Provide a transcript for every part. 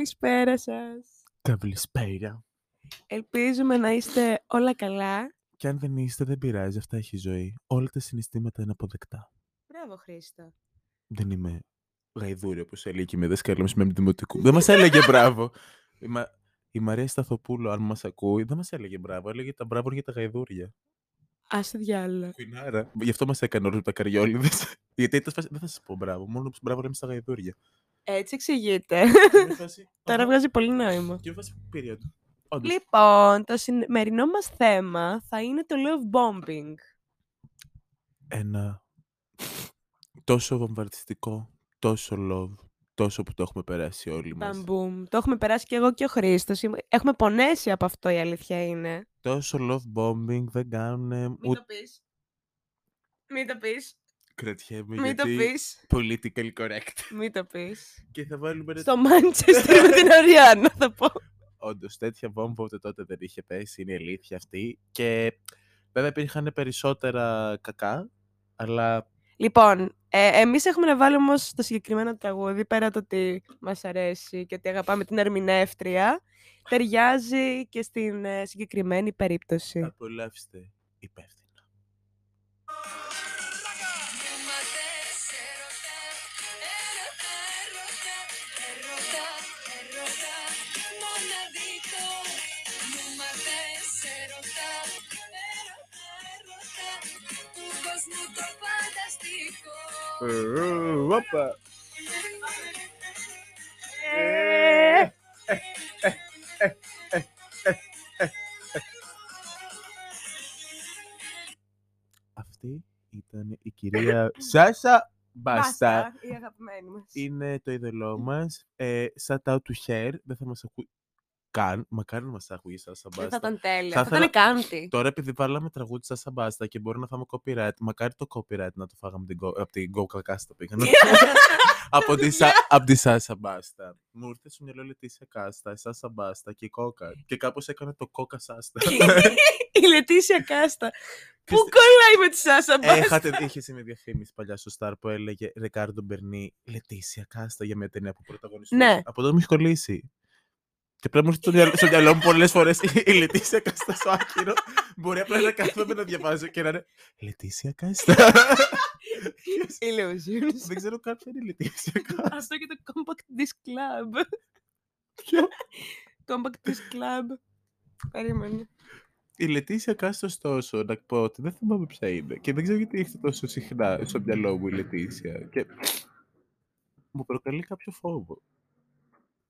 Καλησπέρα σας. Καλησπέρα. Ελπίζουμε να είστε όλα καλά. Και αν δεν είστε, δεν πειράζει, αυτά έχει η ζωή. Όλα τα συναισθήματα είναι αποδεκτά. Μπράβο, Χρήστο. Δεν είμαι γαϊδούρη, όπως έλεγε και με δασκάλα με δημοτικού. δεν μας έλεγε μπράβο. Η, Μα... η Μαρία Σταθοπούλου, αν μας ακούει, δεν μας έλεγε μπράβο. Έλεγε τα μπράβο για τα γαϊδούρια. Άσε διάλογο. Κουινάρα. Γι' αυτό μας έκανε όλους τα καριόλιδες. Γιατί ήταν φάση, δεν θα σας πω μπράβο. Μόνο μπράβο λέμε στα γαϊδούρια. Έτσι εξηγείται. Και είμαι φάση, Τώρα «Αχα». βγάζει πολύ νόημα. Και είμαι φάση, period. Όντως. Λοιπόν, το σημερινό μας θέμα θα είναι το love bombing. Ένα τόσο βομβαρδιστικό, τόσο love, τόσο που το έχουμε περάσει όλοι μας. Μπαμπούμ. Το έχουμε περάσει και εγώ και ο Χρήστος. Είμαι- Έχουμε πονέσει από αυτό η αλήθεια είναι. Τόσο love bombing δεν κάνουν Μην ούτε το πεις. Μην το πεις. Κρατιέμαι Μην το γιατί πεις. political correct. Μην το πεις. Και θα βάλουμε ένα... Στο Μάντσεστερ με την Αριάννα θα πω. Όντως, τέτοια βόμβα ούτε τότε δεν είχε πέσει, είναι η αλήθεια αυτή. Και βέβαια υπήρχαν περισσότερα κακά, αλλά Λοιπόν, ε, εμείς έχουμε να βάλουμε όμως το συγκεκριμένο τραγούδι, πέρα το ότι μας αρέσει και ότι αγαπάμε την ερμηνεύτρια, ταιριάζει και στην ε, συγκεκριμένη περίπτωση. απολαύστε υπεύθυνα. Όπα. Ε, Αυτή ήταν η κυρία Σάσα Μπάστα. η αγαπημένη μας. Είναι το είδωλό μας. Ε, shout out to her. Δεν θα μας ακούει καν. Μακάρι να μας ακούει η Σάσα Δεν θα Μπάστα. ήταν τέλεια. Θα Θα ήταν κάντι. Τώρα επειδή βάλαμε τραγούδι Σάσα Μπάστα και μπορεί να φάμε copyright, μακάρι το copyright να το φάγαμε την Go- από την Go Κακάστα πήγα. από, τη, Σα- από τη Σάσα Μπάστα. Μου ήρθε στο μυαλό Λετήσια Κάστα, η Σάσα Μπάστα και η Κόκα. Και κάπως έκανα το Κόκα Σάστα. η Λετήσια Κάστα. Πού Πιστε- κολλάει με τη Σάσα Μπάστα. Έχατε, είχε μια διαφήμιση παλιά στο Star που έλεγε Ρεκάρντο Μπερνί, Λετήσια Κάστα για μια ταινία που πρωταγωνιστούσε. Ναι. Από τότε μου έχει κολλήσει. Και πρέπει να μου έρθει στο μυαλό- στο μυαλό μου πολλές φορές η Λετήσια Κάστα στο άκυρος. Μπορεί απλά να κάθομαι να διαβάζω και να είναι Λετήσια Κάστα. Illusions. Δεν ξέρω καν ποια είναι η Λετήσια Κάστα. Αυτό και το Compact Disc Club. Ποιο; Compact Disc Club. Περίμενε. Η Λετήσια Κάστα, ωστόσο, να πω ότι δεν θυμάμαι ποια είναι. Και δεν ξέρω γιατί έχετε τόσο συχνά στο μυαλό μου η Λετήσια. Και μου προκαλεί κάποιο φόβο.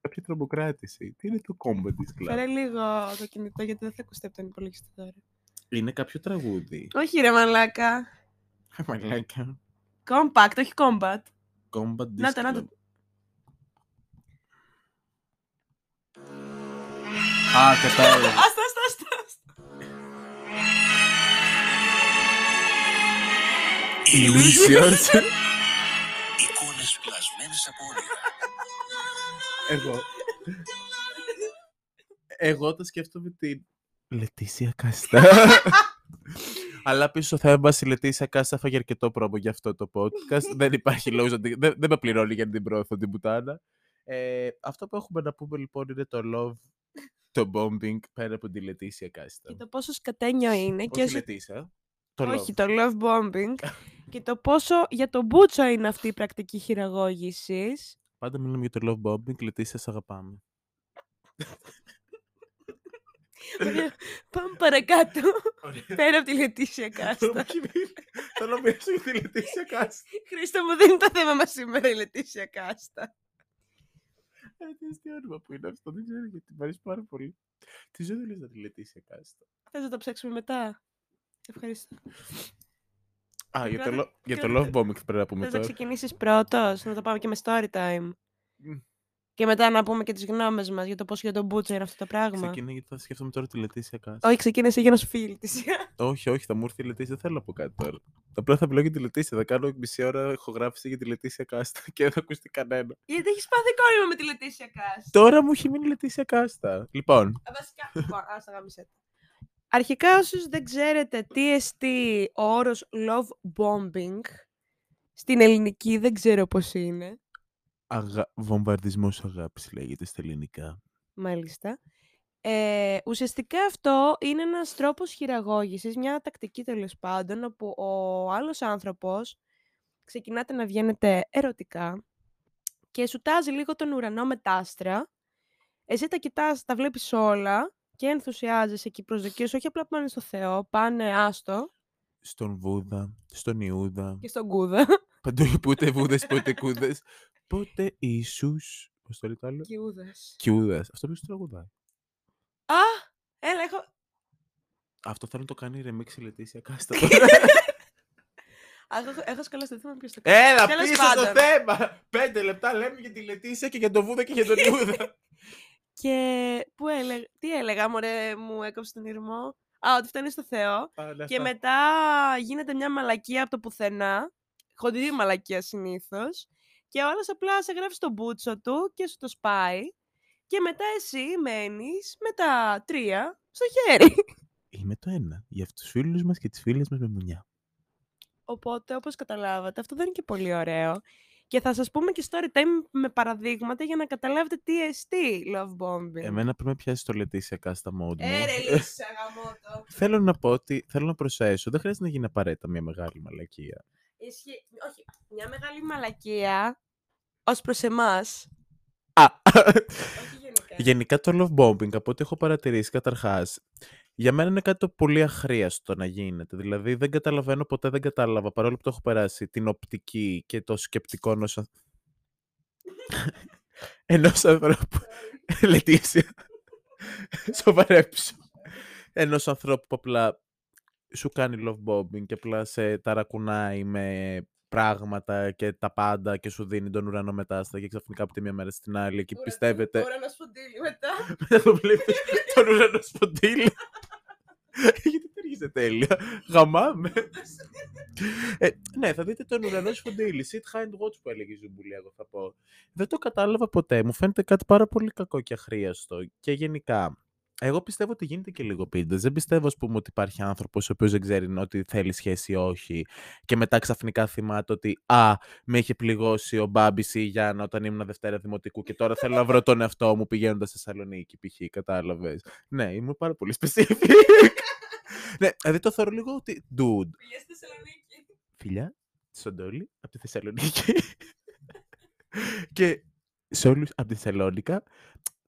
Κάποια τρομοκράτηση. Τι είναι το Combat Disc Club. Φέρε λίγο το κινητό γιατί δεν θα ακουστεί από τον υπολογιστή τώρα. Είναι κάποιο τραγούδι. Όχι ρε μαλάκα. Μαλάκα. Compact, όχι combat. Combat Disc Να το, να το. Club. Α, κατάλαβα. Άστα, άστα, άστα. άστα. Illusions. Εικόνες πλασμένες από όνειρα. Εγώ. Εγώ το σκέφτομαι την Λετήσια Κάστα. Αλλά πίσω θα έβασε η Λετήσια Κάστα, φάγε αρκετό πρόμο για αυτό το podcast. δεν υπάρχει λόγος να την... δεν, δεν με πληρώνει για να την προωθώ την πουτάνα. Ε, αυτό που έχουμε να πούμε λοιπόν είναι το love, το bombing πέρα από τη Λετήσια Κάστα. Και το πόσο σκατένιο είναι και Όχι όσο... Λετήσια. Το Όχι, love. το love bombing. και το πόσο για τον Μπούτσο είναι αυτή η πρακτική χειραγώγησης. Πάντα μιλάμε για το love bombing, Λετήσια, σε αγαπάμε. Ωραία, Πάμε παρακάτω. Πέρα από τη Λετήσια Κάστα. Θέλω να μιλήσω για τη Λετήσια Κάστα. Χρήστο μου, δεν είναι το θέμα μας σήμερα η Λετήσια Κάστα. Ε, τι αστείο όνομα που είναι αυτό, δεν ξέρω γιατί μου αρέσει πάρα πολύ. Τι ζωή λες να τη Λετήσια Κάστα; Θες να το ψάξουμε μετά; Ευχαριστώ. Α, για το, Κράτα- lo- για το κράτα- love bombing πρέπει να πούμε Θες να τώρα. ξεκινήσεις πρώτος, να το πάμε και με story time. Μμ. Και μετά να πούμε και τις γνώμες μας για το πώς για τον Μπούτσο είναι αυτό το πράγμα. Ξεκινά γιατί θα σκέφτομαι τώρα τη Λετήσια Κάστα. Όχι, ξεκίνησε για να σου φύγει η Λετήσια. όχι, όχι, θα μου έρθει η Λετήσια, δεν θέλω να πω κάτι τώρα. Απλά θα μιλάω για τη Λετήσια, θα κάνω μισή ώρα ηχογράφηση για τη Λετήσια Κάστα και δεν θα ακουστεί κανένα. Γιατί έχεις πάθει κόλλημα με τη Λετήσια Κάστα. Τώρα μου έχει μείνει η Λετήσια Κάστα. Λοιπόν, Α, Βασικά, λοιπόν, ας τα γάμισε. Αρχικά, όσους δεν ξέρετε τι εστί ο όρος love bombing, στην ελληνική δεν ξέρω πώς είναι. Αγα... Βομβαρδισμός αγάπης λέγεται στα ελληνικά. Μάλιστα. Ε, ουσιαστικά αυτό είναι ένας τρόπος χειραγώγησης, μια τακτική τέλος πάντων, όπου ο άλλος άνθρωπος ξεκινάτε να βγαίνετε ερωτικά και σου τάζει λίγο τον ουρανό με τα άστρα. Εσύ τα κοιτάς, τα βλέπεις όλα και ενθουσιάζεσαι και οι προσδοκίες όχι απλά πάνε στο Θεό, πάνε άστο Στον Βούδα, στον Ιούδα, και στον Κούδα. παντού ούτε Βούδες, πότε Κούδες, πότε Ιησούς. Πώς το λέει το άλλο; Κιούδας. Κιούδας. Αυτό ποιος το τραγουδάει; Α, έλα, έχω... Αυτό θέλω να το κάνει remix η Λετήσια Κάστα. Α, έχω, έχω σκαλώσει, δεν θυμάμαι ποιος το κάνει. Έλα, Τέλος πίσω στο πάντων. θέμα! Πέντε λεπτά λέμε για τη Λετήσια και για τον Βούδα και για τον Ιούδα. Και που έλεγα, τι έλεγα, μωρέ, μου έκοψε τον ήρμο. Α, ότι φτάνει στο Θεό. Α, ναι, Και αυτά. μετά γίνεται μια μαλακία από το πουθενά. Χοντρή μαλακία συνήθως. Και ο άλλος απλά σε γράφει στο μπούτσο του και σου το σπάει. Και μετά εσύ μένεις με τα τρία στο χέρι. Είμαι το ένα. Για τους φίλους μας και τις φίλες μας με μουνιά. Οπότε, όπως καταλάβατε, αυτό δεν είναι και πολύ ωραίο. Και θα σας πούμε και story time με παραδείγματα για να καταλάβετε τι εστί love bombing. Εμένα πρέπει να πιάσεις το Λετήσια Κάστα mode μου. Ε, ρε, λύσσα, γαμώτο. Θέλω να πω ότι θέλω να προσθέσω. Δεν χρειάζεται να γίνει απαραίτητα μια μεγάλη μαλακία. Ισχύει. Όχι, μια μεγάλη μαλακία ως προς εμάς. Α, Όχι γενικά. Γενικά το love bombing, από ό,τι έχω παρατηρήσει καταρχάς, για μένα είναι κάτι το πολύ αχρίαστο να γίνεται. Δηλαδή δεν καταλαβαίνω, ποτέ δεν κατάλαβα, παρόλο που το έχω περάσει, την οπτική και το σκεπτικό ενός, αν- ενός ανθρώπου. Λετήσια. Σοβαρέψου. Ενός ανθρώπου που απλά σου κάνει love bombing και απλά σε ταρακουνάει με πράγματα και τα πάντα και σου δίνει τον ουρανό μετάστα και ξαφνικά από τη μία μέρα στην άλλη και πιστεύετε Τώρα να σποντήλει μετά. μετά το βλέπεις τον ουρανό σποντήλι. Γιατί ταιριάζει τέλεια. Γαμάμε. ε, ναι, θα δείτε τον ουρανό σφοντύλι. Sit high and watch που έλεγε η Ζουμπουλή, εγώ θα πω. Δεν το κατάλαβα ποτέ. Μου φαίνεται κάτι πάρα πολύ κακό και αχρείαστο. Και γενικά, εγώ πιστεύω ότι γίνεται και λίγο επίτηδες. Δεν πιστεύω, ας πούμε, ότι υπάρχει άνθρωπος ο οποίος δεν ξέρει ότι θέλει σχέση ή όχι. Και μετά ξαφνικά θυμάται ότι Α, με είχε πληγώσει ο Μπάμπης ή η Γιάννα όταν ήμουν Δευτέρα Δημοτικού και τώρα θέλω να βρω τον εαυτό μου πηγαίνοντας στη Θεσσαλονίκη, π.χ. Κατάλαβες. Ναι, ήμουν πάρα πολύ specific. ναι, δηλαδή το θεωρώ λίγο ότι. Dude, Πήγε στη Θεσσαλονίκη. φιλιά, Σοντόλη, από τη Θεσσαλονίκη. και σε όλους από τη Θεσσαλόνικα.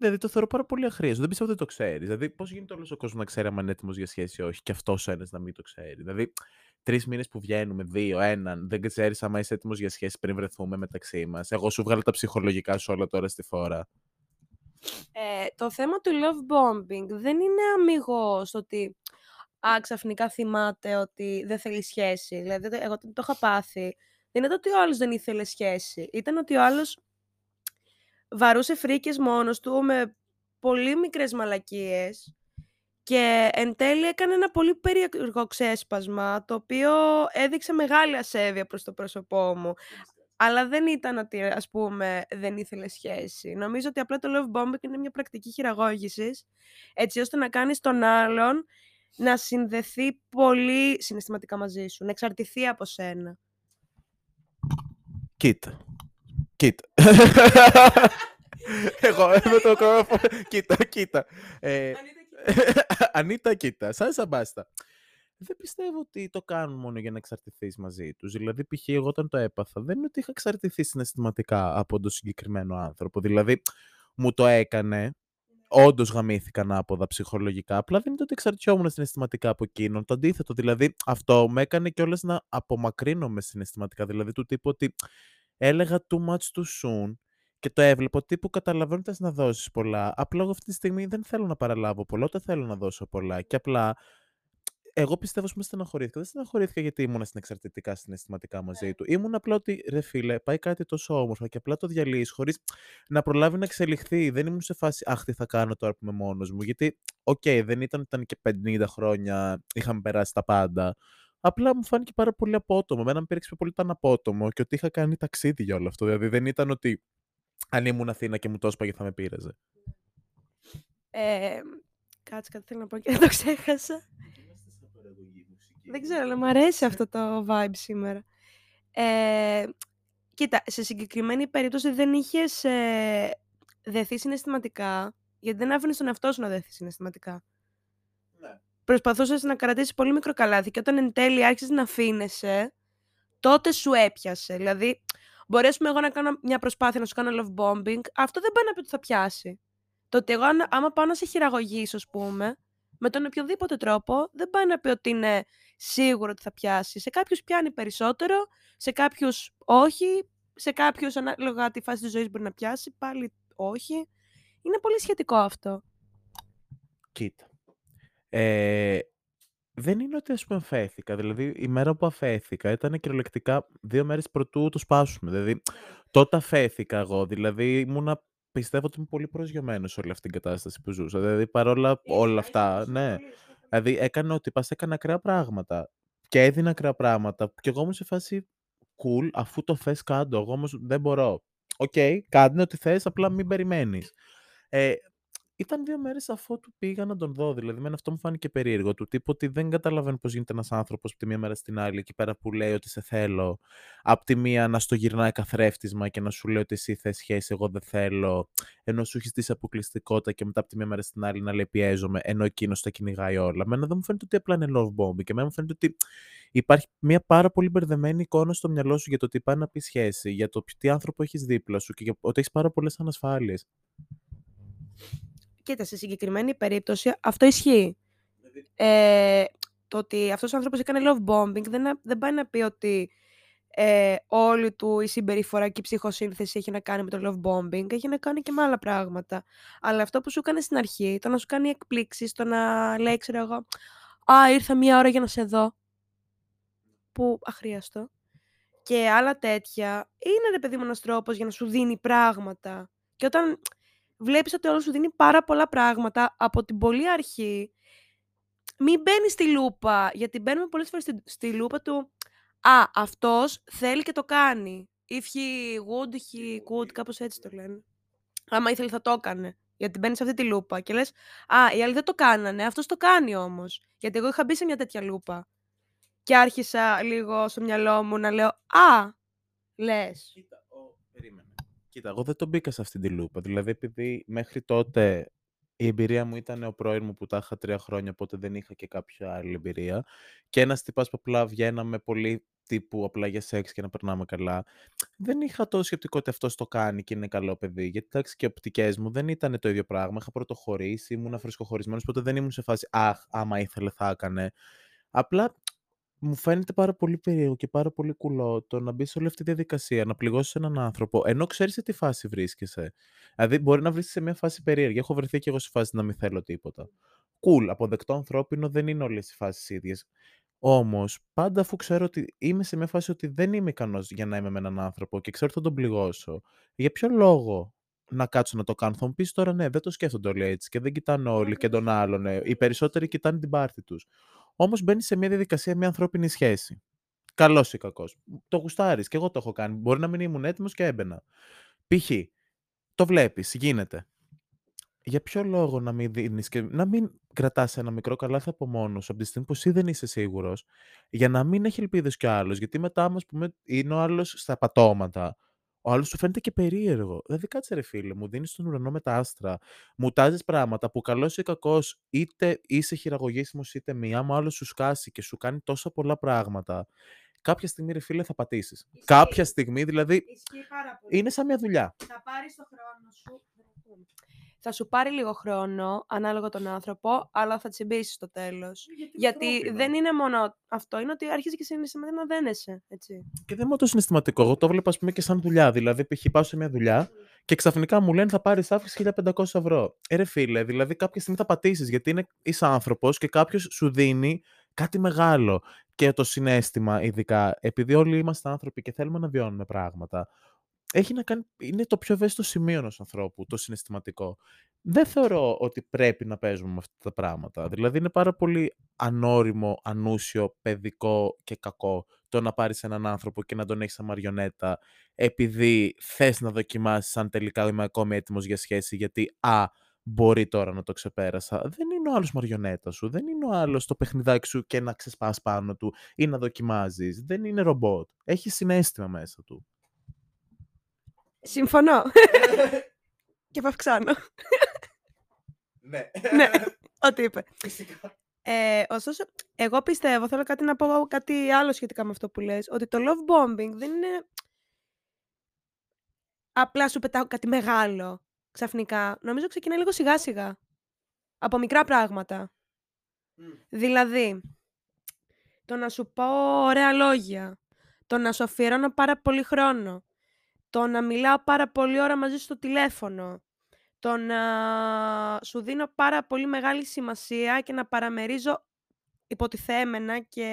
Δηλαδή το θεωρώ πάρα πολύ αχρίαστο. Δεν πιστεύω ότι το ξέρεις. Δηλαδή, πώς γίνεται όλος ο κόσμος να ξέρει αν είναι έτοιμος για σχέση ή όχι, και αυτός ο ένας να μην το ξέρει. Δηλαδή, τρεις μήνες που βγαίνουμε, δύο, έναν, δεν ξέρεις αν είσαι έτοιμος για σχέση πριν βρεθούμε μεταξύ μας. Εγώ σου βγάλα τα ψυχολογικά σου όλα τώρα στη φόρα. Ε, το θέμα του love bombing δεν είναι αμυγός στο ότι α, ξαφνικά θυμάται ότι δεν θέλει σχέση. Δηλαδή, το- εγώ το, το είχα πάθει. Δεν ήταν ότι ο άλλος δεν ήθελε σχέση. Ήταν ότι ο άλλος βαρούσε φρίκες μόνος του με πολύ μικρές μαλακίες και εν τέλει έκανε ένα πολύ περίεργο ξέσπασμα το οποίο έδειξε μεγάλη ασέβεια προς το πρόσωπό μου. Αλλά δεν ήταν ότι, ας πούμε, δεν ήθελε σχέση. Νομίζω ότι απλά το love bombing είναι μια πρακτική χειραγώγησης, έτσι ώστε να κάνεις τον άλλον να συνδεθεί πολύ συναισθηματικά μαζί σου, να εξαρτηθεί από σένα. Κοίτα. Κοίτα. Εγώ με το μικρόφωνο. Κοίτα, κοίτα. Ε, Ανίτα, κοίτα, σαν σαμπάστα. Δεν πιστεύω ότι το κάνουν μόνο για να εξαρτηθείς μαζί τους. Δηλαδή, π.χ. εγώ όταν το έπαθα, δεν είναι ότι είχα εξαρτηθεί συναισθηματικά από τον συγκεκριμένο άνθρωπο. Δηλαδή, μου το έκανε, όντως γαμήθηκα ανάποδα ψυχολογικά. Απλά δεν είναι ότι εξαρτιόμουν συναισθηματικά από εκείνον. Το αντίθετο, δηλαδή, αυτό με έκανε κιόλας να απομακρύνομαι συναισθηματικά. Δηλαδή, του τύπου ότι έλεγα too much too soon και το έβλεπα ότι τύπου καταλαβαίνω ότι θες να δώσεις πολλά. Απλά εγώ αυτή τη στιγμή δεν θέλω να παραλάβω πολλά, ούτε θέλω να δώσω πολλά. Και απλά εγώ πιστεύω ότι στεναχωρήθηκα. Δεν στεναχωρήθηκα γιατί ήμουν συνεξαρτητικά συναισθηματικά μαζί του. Ήμουν απλά ότι ρε φίλε, πάει κάτι τόσο όμορφα και απλά το διαλύεις χωρίς να προλάβει να εξελιχθεί. Δεν ήμουν σε φάση Αχ, τι θα κάνω τώρα που είμαι μόνος μου. Γιατί, οκ, δεν ήταν, ήταν και 50 χρόνια, είχαμε περάσει τα πάντα. Απλά μου φάνηκε πάρα πολύ απότομο. Εμένα με πείραξε πιο πολύ ήταν απότομο και ότι είχα κάνει ταξίδι για όλο αυτό. Δηλαδή δεν ήταν ότι αν ήμουν Αθήνα και μου το έσπαγε θα με πείραζε. Ε, κάτσε κάτι θέλω να πω και δεν το ξέχασα. Δεν ξέρω, αλλά μου αρέσει αυτό το vibe σήμερα. Ε, Κοίτα, σε συγκεκριμένη περίπτωση δεν είχες ε, δεθεί συναισθηματικά, γιατί δεν άφηνες τον εαυτό σου να δεθεί συναισθηματικά. Ναι. Προσπαθούσες να κρατήσεις πολύ μικρό καλάθι και όταν εν τέλει άρχισες να αφήνεσαι, τότε σου έπιασε. Δηλαδή, μπορεί ας πούμε, εγώ να κάνω μια προσπάθεια να σου κάνω love bombing, αυτό δεν πάει να πει ότι θα πιάσει. Το ότι εγώ, αν- άμα πάω να σε χειραγωγήσω, ας πούμε, με τον οποιοδήποτε τρόπο, δεν πάει να πει ότι είναι σίγουρο ότι θα πιάσει. Σε κάποιους πιάνει περισσότερο, σε κάποιους όχι, σε κάποιους ανάλογα τη φάση της ζωής μπορεί να πιάσει, πάλι όχι. Είναι πολύ σχετικό αυτό. Κοίτα. Ε, δεν είναι ότι ας πούμε αφέθηκα. Δηλαδή η μέρα που αφέθηκα ήταν κυριολεκτικά δύο μέρες πρωτού το σπάσουμε. Δηλαδή τότε αφέθηκα εγώ. Δηλαδή ήμουνα, πιστεύω ότι είμαι πολύ προσγειωμένος σε όλη αυτή την κατάσταση που ζούσα. Δηλαδή παρόλα όλα αυτά, ναι. Δηλαδή έκανε ότι πας έκανε ακραία πράγματα. Και έδινα ακραία πράγματα. Και εγώ ήμουν σε φάση cool, αφού το θες κάντο. Εγώ όμως δεν μπορώ. Οκ, κάνε ό,τι θες, απλά μην περιμένεις. Ε, ήταν δύο μέρες αφού του πήγα να τον δω. Δηλαδή, με αυτό μου φάνηκε περίεργο. Του τύπου ότι δεν καταλαβαίνω πώς γίνεται ένας άνθρωπος από τη μία μέρα στην άλλη, εκεί πέρα που λέει ότι σε θέλω. Απ' τη μία να στο γυρνάει καθρέφτισμα και να σου λέει ότι εσύ θες σχέση, εγώ δεν θέλω. Ενώ σου έχεις στήσει αποκλειστικότητα και μετά από τη μία μέρα στην άλλη να λέει πιέζομαι, ενώ εκείνος τα κυνηγάει όλα. Μένα δεν μου φαίνεται ότι απλά είναι love bombing. Και εμένα μου φαίνεται ότι υπάρχει μια πάρα πολύ μπερδεμένη εικόνα στο μυαλό σου για το τι πάει να πει σχέση, για το τι άνθρωπο έχεις δίπλα σου και για ότι έχεις πάρα πολλές ανασφάλειες. Κοίτα, σε συγκεκριμένη περίπτωση αυτό ισχύει. Ε, το ότι αυτός ο άνθρωπος έκανε love bombing δεν, δεν πάει να πει ότι ε, όλη του η συμπεριφορά και η ψυχοσύνθεση έχει να κάνει με το love bombing, έχει να κάνει και με άλλα πράγματα. Αλλά αυτό που σου έκανε στην αρχή, το να σου κάνει εκπλήξεις, το να λέει, ξέρω εγώ, «Α, ήρθα μία ώρα για να σε δω», που αχρίαστο. Και άλλα τέτοια, είναι ρε παιδί μου ένας τρόπος για να σου δίνει πράγματα. Και όταν βλέπεις ότι όλο σου δίνει πάρα πολλά πράγματα από την πολύ αρχή, μην μπαίνει στη λούπα, γιατί μπαίνουμε πολλές φορές στη, στη λούπα του «Α, αυτός θέλει και το κάνει». If he would, he could, κάπως έτσι το λένε. Άμα ήθελε θα το έκανε. Γιατί μπαίνει σε αυτή τη λούπα και λες «Α, οι άλλοι δεν το κάνανε, αυτός το κάνει όμως». Γιατί εγώ είχα μπει σε μια τέτοια λούπα. Και άρχισα λίγο στο μυαλό μου να λέω «Α, λες». Κοίτα, ο... περίμενε. Κοίτα, εγώ δεν τον μπήκα σε αυτήν τη λούπα. Δηλαδή, επειδή μέχρι τότε η εμπειρία μου ήταν ο πρώην μου που τα είχα τρία χρόνια, οπότε δεν είχα και κάποια άλλη εμπειρία. Και ένας τυπάς που απλά βγαίναμε πολύ τύπου απλά για σεξ και να περνάμε καλά. Δεν είχα το σκεπτικό ότι αυτός το κάνει και είναι καλό παιδί. Γιατί εντάξει και οι οπτικές μου δεν ήταν το ίδιο πράγμα. Είχα πρωτοχωρήσει, ήμουν φρεσκοχωρισμένος, οπότε δεν ήμουν σε φάση Αχ, άμα ήθελε θα έκανε. Απλά μου φαίνεται πάρα πολύ περίεργο και πάρα πολύ κουλό το να μπει σε όλη αυτή τη διαδικασία, να πληγώσεις έναν άνθρωπο, ενώ ξέρεις σε τι φάση βρίσκεσαι. Δηλαδή, μπορεί να βρίσκεσαι σε μια φάση περίεργη. Έχω βρεθεί και εγώ σε φάση να μην θέλω τίποτα. Κουλ, αποδεκτό ανθρώπινο δεν είναι όλες οι φάσεις ίδιες. Όμως, πάντα αφού ξέρω ότι είμαι σε μια φάση ότι δεν είμαι ικανός για να είμαι με έναν άνθρωπο και ξέρω ότι θα τον πληγώσω, για ποιο λόγο να κάτσω να το κάνω; Θα μου πεις τώρα, ναι, δεν το σκέφτονται όλοι έτσι και δεν κοιτάνε όλοι και τον άλλον. ναι. Οι περισσότεροι κοιτάνε την πάρτη τους. Όμως μπαίνεις σε μια διαδικασία, μια ανθρώπινη σχέση. Καλός ή κακός. Το γουστάρεις και εγώ το έχω κάνει. Μπορεί να μην ήμουν έτοιμος και έμπαινα. Π.χ. το βλέπεις, γίνεται. Για ποιο λόγο να μην δίνεις και να μην κρατάς ένα μικρό καλάθι από μόνος σου από τη στιγμή που εσύ δεν είσαι σίγουρος, για να μην έχει ελπίδες κι άλλος; Γιατί μετά, ας πούμε, είναι ο άλλος στα πατώματα. Ο άλλος σου φαίνεται και περίεργο. Δηλαδή, κάτσε ρε φίλε, μου δίνεις τον ουρανό με τα άστρα. Μου τάζεις πράγματα που καλός ή κακός, είτε είσαι χειραγωγήσιμος είτε μία, άμα ο άλλος σου σκάσει και σου κάνει τόσα πολλά πράγματα. Κάποια στιγμή, ρε φίλε, θα πατήσεις. Κάποια στιγμή, δηλαδή, Ισχύει πάρα πολύ. είναι σαν μια δουλειά. Θα πάρεις το χρόνο σου. Θα σου πάρει λίγο χρόνο, ανάλογα τον άνθρωπο, αλλά θα τσιμπήσεις στο τέλος. Γιατί δεν είναι μόνο αυτό, είναι ότι αρχίζει και συναισθηματικά να δένεσαι. Έτσι. Και δεν είμαι το συναισθηματικό. Εγώ το βλέπω, ας πούμε, και σαν δουλειά. Δηλαδή, π.χ. πάω σε μια δουλειά και ξαφνικά μου λένε θα πάρεις αύξηση 1500 ευρώ. Ε, ρε φίλε, δηλαδή κάποια στιγμή θα πατήσεις γιατί είναι είσαι άνθρωπος και κάποιος σου δίνει κάτι μεγάλο. Και το συνέστημα, ειδικά, επειδή όλοι είμαστε άνθρωποι και θέλουμε να βιώνουμε πράγματα, έχει να κάνει, είναι το πιο ευαίσθητο σημείο ενός ανθρώπου, το συναισθηματικό. Δεν θεωρώ ότι πρέπει να παίζουμε με αυτά τα πράγματα. Δηλαδή είναι πάρα πολύ ανώριμο, ανούσιο, παιδικό και κακό το να πάρεις έναν άνθρωπο και να τον έχεις σαν μαριονέτα επειδή θες να δοκιμάσεις αν τελικά είμαι ακόμη έτοιμος για σχέση γιατί α, μπορεί τώρα να το ξεπέρασα. Δεν είναι ο άλλος μαριονέτα σου, δεν είναι ο άλλος το παιχνιδάκι σου και να ξεσπάς πάνω του ή να δοκιμάζεις. Δεν είναι ρομπότ. Έχει συνέστημα μέσα του. Συμφωνώ. και θα αυξάνω. ναι. Ναι. Ό,τι είπε. Φυσικά. Ε, ωστόσο, εγώ πιστεύω, θέλω κάτι να πω κάτι άλλο σχετικά με αυτό που λες, ότι το love bombing δεν είναι απλά σου πετάω κάτι μεγάλο ξαφνικά. Νομίζω ξεκινάει λίγο σιγά σιγά. Από μικρά πράγματα. Δηλαδή, το να σου πω ωραία λόγια, το να σου αφιερώνω πάρα πολύ χρόνο, το να μιλάω πάρα πολύ ώρα μαζί σου στο τηλέφωνο, το να σου δίνω πάρα πολύ μεγάλη σημασία και να παραμερίζω υποτιθέμενα και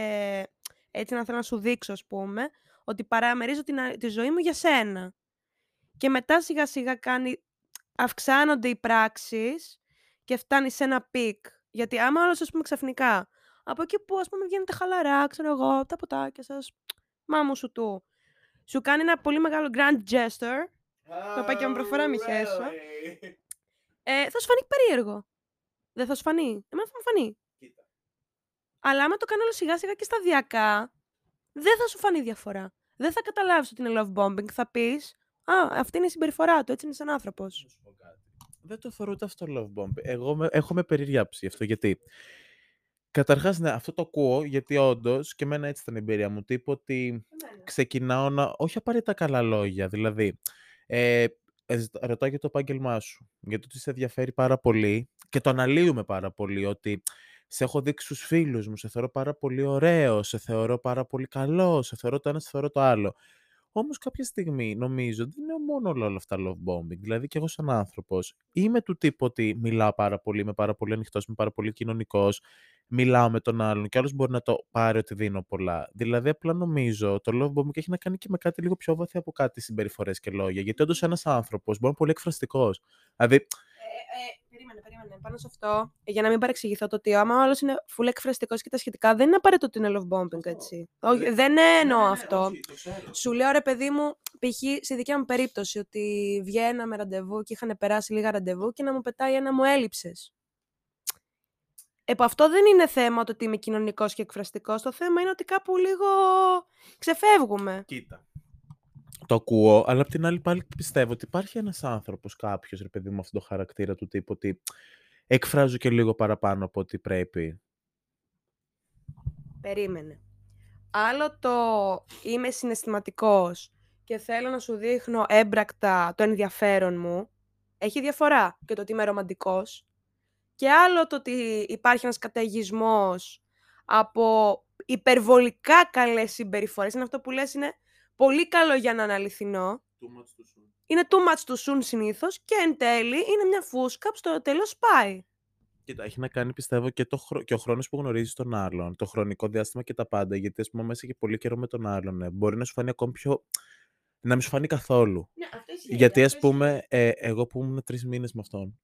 έτσι να θέλω να σου δείξω, ας πούμε, ότι παραμερίζω την, α- τη ζωή μου για σένα. Και μετά σιγά σιγά κάνει, αυξάνονται οι πράξεις και φτάνει σε ένα peak. Γιατί άμα όλος, ας πούμε, ξαφνικά, από εκεί που, ας πούμε, βγαίνετε χαλαρά, ξέρω εγώ, τα ποτάκια σας, μάμου σου του, σου κάνει ένα πολύ μεγάλο grand gesture, Το πάει και με προφορά μη χέσω. ε, θα σου φανεί περίεργο. Δεν θα σου φανεί. Εμένα θα μου φανεί. Κοίτα. Αλλά άμα το κάνω όλο σιγά σιγά και σταδιακά, δεν θα σου φανεί διαφορά. Δεν θα καταλάβεις ότι είναι love bombing. Θα πεις, α, αυτή είναι η συμπεριφορά του, έτσι είναι σαν άνθρωπος. Να σου πω κάτι. Δεν το θεωρώ ούτε αυτό love bomb. Εγώ με, έχω με περίεργη άποψη γι' αυτό. Γιατί. Καταρχάς, ναι, αυτό το ακούω, γιατί όντως και εμένα έτσι ήταν η εμπειρία μου. Τύπου ότι ξεκινάω να. Όχι απαραίτητα καλά λόγια. Δηλαδή, ε, ε, ζητά- ρωτάω για το επάγγελμά σου. Γιατί ότι σε ενδιαφέρει πάρα πολύ και το αναλύουμε πάρα πολύ. Ότι σε έχω δείξει στους φίλους μου, σε θεωρώ πάρα πολύ ωραίο, σε θεωρώ πάρα πολύ καλό, σε θεωρώ το ένα, σε θεωρώ το άλλο. Όμως κάποια στιγμή νομίζω δεν είναι μόνο όλα αυτά love bombing. Δηλαδή και εγώ σαν άνθρωπος είμαι του τύπου ότι μιλάω πάρα πολύ, είμαι πάρα πολύ ανοιχτός, είμαι πάρα πολύ κοινωνικός, μιλάω με τον άλλον και άλλος μπορεί να το πάρει ότι δίνω πολλά. Δηλαδή απλά νομίζω το love bombing έχει να κάνει και με κάτι λίγο πιο βαθύ από κάτι συμπεριφορές και λόγια. Γιατί όντως ένας άνθρωπος μπορεί να είναι πολύ εκφραστικός. Δηλαδή, Ε, ε, περίμενε, περίμενε. Πάνω σε αυτό, για να μην παρεξηγηθώ το ότι άμα όλο είναι full εκφραστικός και τα σχετικά, δεν είναι απαραίτητο ότι είναι love bombing, έτσι. Όχι, δεν εννοώ αυτό. Σου λέω ρε παιδί μου, π.χ. στη δικιά μου περίπτωση, ότι βγαίνα με ραντεβού και είχαν περάσει λίγα ραντεβού και να μου πετάει ένα μου έλειψες. Επ' αυτό δεν είναι θέμα το ότι είμαι κοινωνικός και εκφραστικός. Το θέμα είναι ότι κάπου λίγο ξεφεύγουμε. Κοίτα. Το ακούω, αλλά απ' την άλλη πάλι πιστεύω ότι υπάρχει ένας άνθρωπος, κάποιος, ρε παιδί μου, αυτόν τον χαρακτήρα του τύπου ότι εκφράζω και λίγο παραπάνω από ό,τι πρέπει. Περίμενε. Άλλο το είμαι συναισθηματικός και θέλω να σου δείχνω έμπρακτα το ενδιαφέρον μου. Έχει διαφορά και το ότι είμαι ρομαντικός. Και άλλο το ότι υπάρχει ένας καταιγισμός από υπερβολικά καλές συμπεριφορές. Είναι αυτό που λες είναι πολύ καλό για να είναι αληθινό. Είναι too much to soon συνήθως και εν τέλει είναι μια φούσκα που στο τέλος πάει. Κοίτα, έχει να κάνει πιστεύω και, το χρο... και ο χρόνος που γνωρίζεις τον άλλον, το χρονικό διάστημα και τα πάντα, γιατί ας πούμε μέσα και πολύ καιρό με τον άλλον, ε, μπορεί να σου φανεί ακόμη πιο... να μην σου φανεί καθόλου. Ναι, αυτό ισχύει. γιατί ας πούμε, ε, εγώ που ήμουν τρεις μήνες με αυτόν,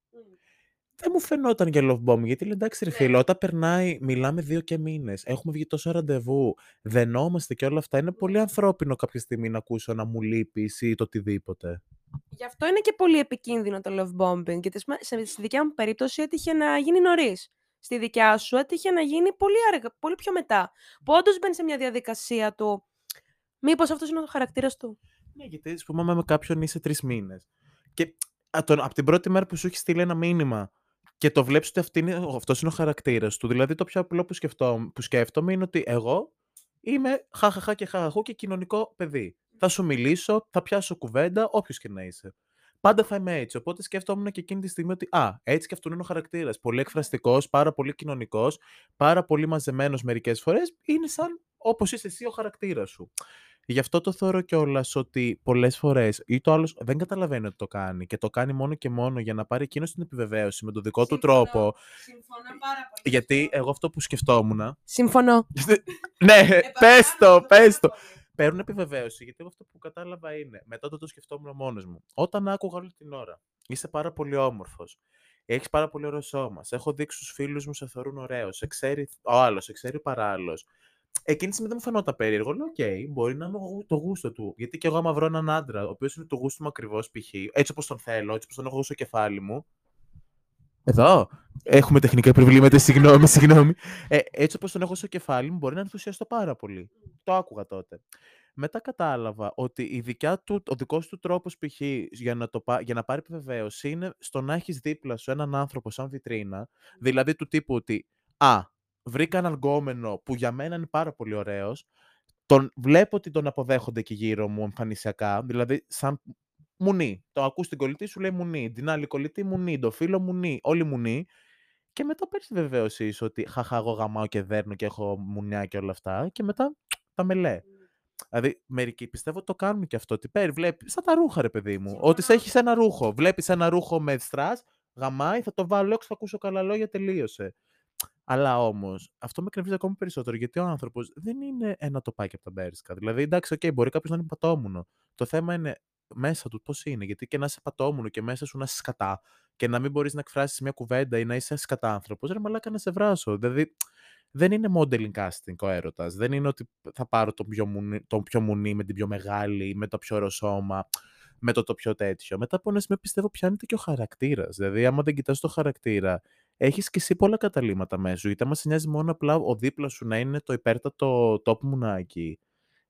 δεν μου φαινόταν για love bombing. Γιατί λέει εντάξει, ρε Ναι. φίλε, όταν περνάει, μιλάμε δύο και μήνες. Έχουμε βγει τόσο ραντεβού. Δενόμαστε και όλα αυτά. Είναι πολύ ανθρώπινο κάποια στιγμή να ακούσω να μου λείπει ή το οτιδήποτε. Γι' αυτό είναι και πολύ επικίνδυνο το love bombing. Γιατί ας πούμε, σε- στη δικιά μου περίπτωση έτυχε να γίνει νωρίς. Στη δικιά σου έτυχε να γίνει πολύ, αργα, πολύ πιο μετά. Που όντως μπαίνει σε μια διαδικασία του. Μήπως αυτός είναι ο χαρακτήρας του. Ναι, γιατί ας πούμε, άμα με κάποιον είσαι τρεις μήνες. Και από την πρώτη μέρα που σου έχει στείλει ένα μήνυμα και το βλέπεις ότι αυτή είναι, αυτός είναι ο χαρακτήρας του. Δηλαδή, το πιο απλό που, σκεφτώ, που σκέφτομαι είναι ότι εγώ είμαι χαχαχά και χαχαχού και κοινωνικό παιδί. Θα σου μιλήσω, θα πιάσω κουβέντα, όποιος και να είσαι. Πάντα θα είμαι έτσι. Οπότε σκέφτομαι και εκείνη τη στιγμή ότι Α, έτσι και αυτόν είναι ο χαρακτήρας. Πολύ εκφραστικός, πάρα πολύ κοινωνικός, πάρα πολύ μαζεμένος μερικές φορές. Είναι σαν όπως είσαι εσύ ο χαρακτήρας σου. Γι' αυτό το θεωρώ κιόλας ότι πολλές φορές ή το άλλος δεν καταλαβαίνει ότι το κάνει και το κάνει μόνο και μόνο για να πάρει εκείνος την επιβεβαίωση με τον δικό του Συμφωνώ. τρόπο. Συμφωνώ πάρα πολύ. Γιατί εγώ αυτό που σκεφτόμουν. Συμφωνώ. ναι, πες το, πες το. Παίρνουν επιβεβαίωση. Γιατί εγώ αυτό που κατάλαβα είναι, μετά το το σκεφτόμουν μόνος μου. Όταν άκουγα όλη την ώρα, είσαι πάρα πολύ όμορφος. Έχεις πάρα πολύ ωραίο σώμα. Σε έχω δείξει στους φίλους μου, σε θεωρούν ωραίο. Σε ξέρει ο άλλος, σε ξέρει ο παράλλος. Εκείνη τη στιγμή δεν μου φαινόταν περίεργο. Λέω, οκ, μπορεί να είναι ο γου- το γούστο του. Γιατί και εγώ, άμα βρω έναν άντρα, ο οποίος είναι το γούστο μου ακριβώς, π.χ., έτσι όπως τον θέλω, έτσι όπως τον έχω εγώ στο κεφάλι μου. Εδώ. Έχουμε τεχνικά προβλήματα, συγγνώμη, συγγνώμη. Ε, έτσι όπως τον έχω στο κεφάλι μου, μπορεί να ενθουσιαστώ πάρα πολύ. Το άκουγα τότε. Μετά κατάλαβα ότι η δικιά του, ο δικός του τρόπος π.χ. για να, το, πά- για να πάρει επιβεβαίωση είναι στο να έχεις δίπλα σου έναν άνθρωπο σαν βιτρίνα, δηλαδή του τύπου ότι «Α, βρήκα έναν γκόμενο που για μένα είναι πάρα πολύ ωραίος, τον βλέπω ότι τον αποδέχονται εκεί γύρω μου εμφανισιακά, δηλαδή σαν μουνί. Το ακούς την κολλητή σου λέει μουνί, την άλλη κολλητή μουνί, το φίλο μουνί, όλοι μουνί. Και μετά παίρνεις τη βεβαίωσή σου ότι χαχά, εγώ γαμάω και δέρνω και έχω μουνιά και όλα αυτά. Και μετά τα μελέ. Δηλαδή, μερικοί πιστεύω το κάνουν και αυτό. Ότι παίρνει, βλέπει, σαν τα ρούχα, ρε παιδί μου. Ότι σε έχεις ένα ρούχο. Βλέπεις ένα ρούχο με στρας, γαμάει, θα το βάλω έξω, θα ακούσω καλά λόγια, τελείωσε. Αλλά όμως, αυτό με εκνευρίζει ακόμη περισσότερο γιατί ο άνθρωπος δεν είναι ένα τοπάκι από τα Bershka. Δηλαδή, εντάξει, οκ, μπορεί κάποιος να είναι πατόμουνο. Το θέμα είναι μέσα του πώς είναι. Γιατί και να είσαι πατόμουνο και μέσα σου να είσαι σκατά και να μην μπορείς να εκφράσεις μια κουβέντα ή να είσαι σκατά άνθρωπος, ρε μαλάκα να σε βράσω. Δηλαδή, δεν είναι modeling casting ο έρωτας. Δεν είναι ότι θα πάρω τον πιο, μουνί, τον πιο μουνί με την πιο μεγάλη, με το πιο ωραίο σώμα, με το, το πιο τέτοιο. Μετά από ένα σημείο πιστεύω πιάνεται και ο χαρακτήρας. Δηλαδή, άμα δεν κοιτάς το χαρακτήρα, έχεις και εσύ πολλά καταλήμματα μέσα σου. Γιατί άμα σε νοιάζει μόνο απλά ο δίπλα σου να είναι το υπέρτατο top μουνάκι,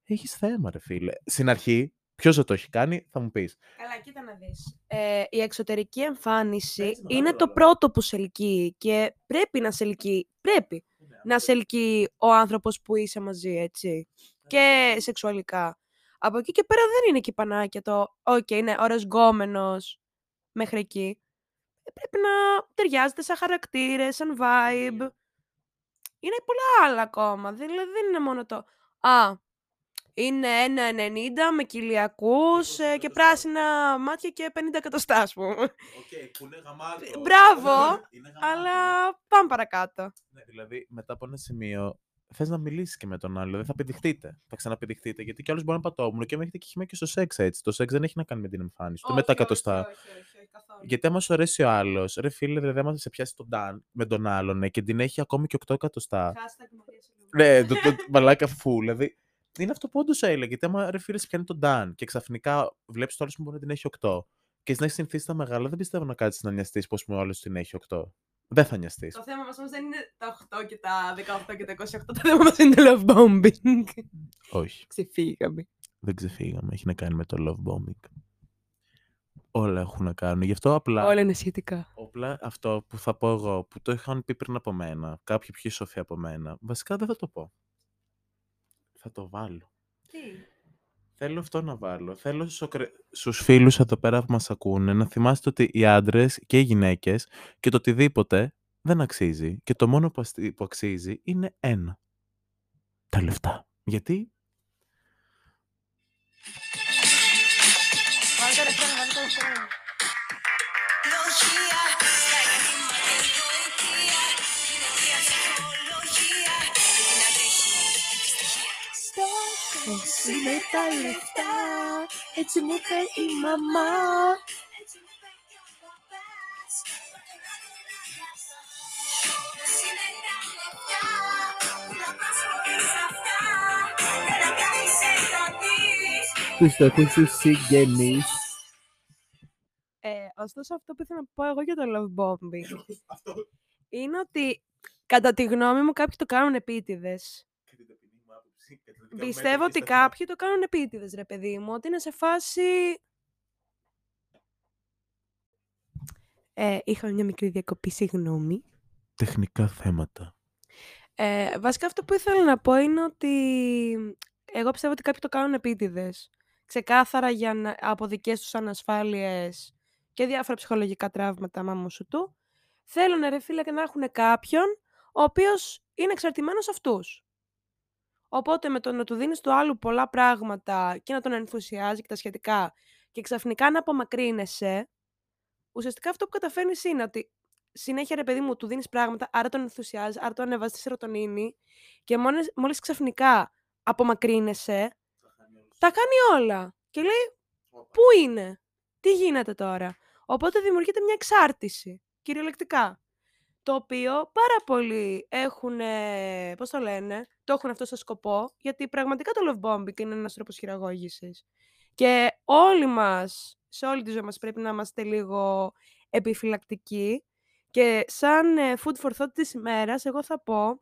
έχεις θέμα, ρε φίλε. Στην αρχή, ποιος δεν το έχει κάνει, θα μου πεις. Καλά, κοίτα να δεις. Ε, η εξωτερική εμφάνιση Έτσι, μεγάλο είναι το ρόλο. πρώτο που σε ελκύει και πρέπει να σε ελκύει, πρέπει να σε ελκύει ο άνθρωπος που είσαι μαζί, έτσι. Και σεξουαλικά. Από εκεί και πέρα δεν είναι κυπανάκια το «ΟΚ, είναι ωραίος γκόμενος» μέχρι εκεί. Ε, Πρέπει να ταιριάζεται σαν χαρακτήρες, σαν vibe. Είναι πολλά άλλα ακόμα. Δηλαδή δεν είναι μόνο το «Α, είναι 1,90 με κοιλιακούς ε, και πράσινα μάτια και 50 εκατοστά, ας πούμε. που είναι γαμάτο. Μπράβο, Αλλά πάμε παρακάτω. Ναι, δηλαδή, μετά από ένα σημείο, θες να μιλήσεις και με τον άλλο. Δεν θα πηδηχτείτε. Θα ξαναπηδηχτείτε. Γιατί κι άλλος μπορεί να είναι πατόμουν και με έχετε χυμία και στο σεξ έτσι. Το σεξ δεν έχει να κάνει με την εμφάνιση του, με τα εκατοστά. Γιατί άμα σου αρέσει ο άλλος, ρε φίλε, δηλαδή, άμα σε πιάσει τον Νταν με τον άλλον ναι, και την έχει ακόμη και 8 εκατοστά. Ναι, το, το, μαλάκα φου. Δηλαδή, είναι αυτό που όντως έλεγε. Γιατί άμα ρε φίλε σε πιάνει τον Νταν και ξαφνικά βλέπεις το άλλος που μπορεί να την έχει 8 και εσύ να έχει συνηθίσει τα μεγάλα, δεν πιστεύω να κάτσεις να νοιαστείς πώ μου άλλος την έχει 8. Δεν θα νοιαστείς. Το θέμα μας όμως δεν είναι τα 8 και τα 18 και τα 28. Το θέμα μας είναι το love bombing. Όχι. Ξεφύγαμε. Δεν ξεφύγαμε. Έχει να κάνει με το love bombing. Όλα έχουν να κάνουν. Γι' αυτό απλά. Όλα είναι σχετικά. Όπλα αυτό που θα πω εγώ, που το είχαν πει πριν από μένα, κάποιοι πιο σοφοί από μένα, βασικά δεν θα το πω. Θα το βάλω. Τι; Θέλω αυτό να βάλω. Θέλω στους, οκρε... στους φίλους εδώ πέρα που μας ακούνε να θυμάστε ότι οι άντρες και οι γυναίκες και το οτιδήποτε δεν αξίζει. Και το μόνο που, αστι- που αξίζει είναι ένα. Τα λεφτά. Γιατί; Βάλτε ρεφρέν, βάλτε ρεφρέν. Στόχος είναι τα λεφτά, έτσι μου είπε η μαμά. Έτσι μου είπε και ο παπάς. Στόχος είναι τα λεφτά, που να πας χωρίς αυτά, δεν τα κάνεις ευθονείς. τους στόχους τους συγγενείς. Ε, ωστόσο, αυτό που ήθελα να πω εγώ για το love bombing είναι ότι κατά τη γνώμη μου κάποιοι το κάνουν επίτηδες. Πιστεύω ότι κάποιοι το κάνουν επίτηδες, ρε παιδί μου, ότι είναι σε φάση... Ε, είχα μια μικρή διακοπή, συγγνώμη. Τεχνικά θέματα. Ε, βασικά αυτό που ήθελα να πω είναι ότι εγώ πιστεύω ότι κάποιοι το κάνουν επίτηδες. Ξεκάθαρα για να, από δικές τους ανασφάλειες και διάφορα ψυχολογικά τραύματα μάμου σου του. Θέλουν ρε φίλε και να έχουν κάποιον ο οποίος είναι εξαρτημένος αυτούς. Οπότε με το να του δίνεις του άλλου πολλά πράγματα και να τον ενθουσιάζει και τα σχετικά και ξαφνικά να απομακρύνεσαι, ουσιαστικά αυτό που καταφέρνεις είναι ότι συνέχεια ρε παιδί μου του δίνεις πράγματα, άρα τον ενθουσιάζεις, άρα τον ανεβάζεις τη σερωτονίνη και μόλις, μόλις ξαφνικά απομακρύνεσαι, τα κάνει όλα. Και λέει, πού είναι, τι γίνεται τώρα; Οπότε δημιουργείται μια εξάρτηση, κυριολεκτικά. Το οποίο πάρα πολλοί έχουν, πώς το λένε, το έχουν αυτό στο σκοπό, γιατί πραγματικά το love bombing είναι ένας τρόπος χειραγώγησης. Και όλοι μας, σε όλη τη ζωή μας πρέπει να είμαστε λίγο επιφυλακτικοί και σαν ε, food for thought της ημέρας, εγώ θα πω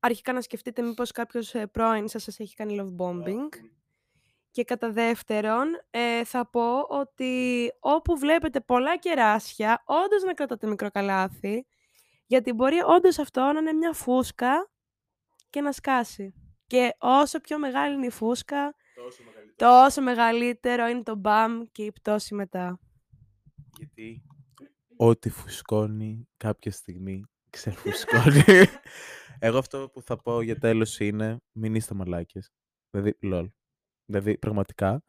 αρχικά να σκεφτείτε μήπως κάποιος ε, πρώην σας σας έχει κάνει love bombing. Και κατά δεύτερον, ε, θα πω ότι όπου βλέπετε πολλά κεράσια, όντως να κρατάτε μικρό καλάθι, γιατί μπορεί όντως αυτό να είναι μια φούσκα και να σκάσει. Και όσο πιο μεγάλη είναι η φούσκα, τόσο μεγαλύτερο είναι το μπαμ και η πτώση μετά. Γιατί ό,τι φουσκώνει κάποια στιγμή ξεφουσκώνει. Εγώ αυτό που θα πω για τέλος είναι μην είστε μαλάκες. Δηλαδή, λol. Δηλαδή, πραγματικά,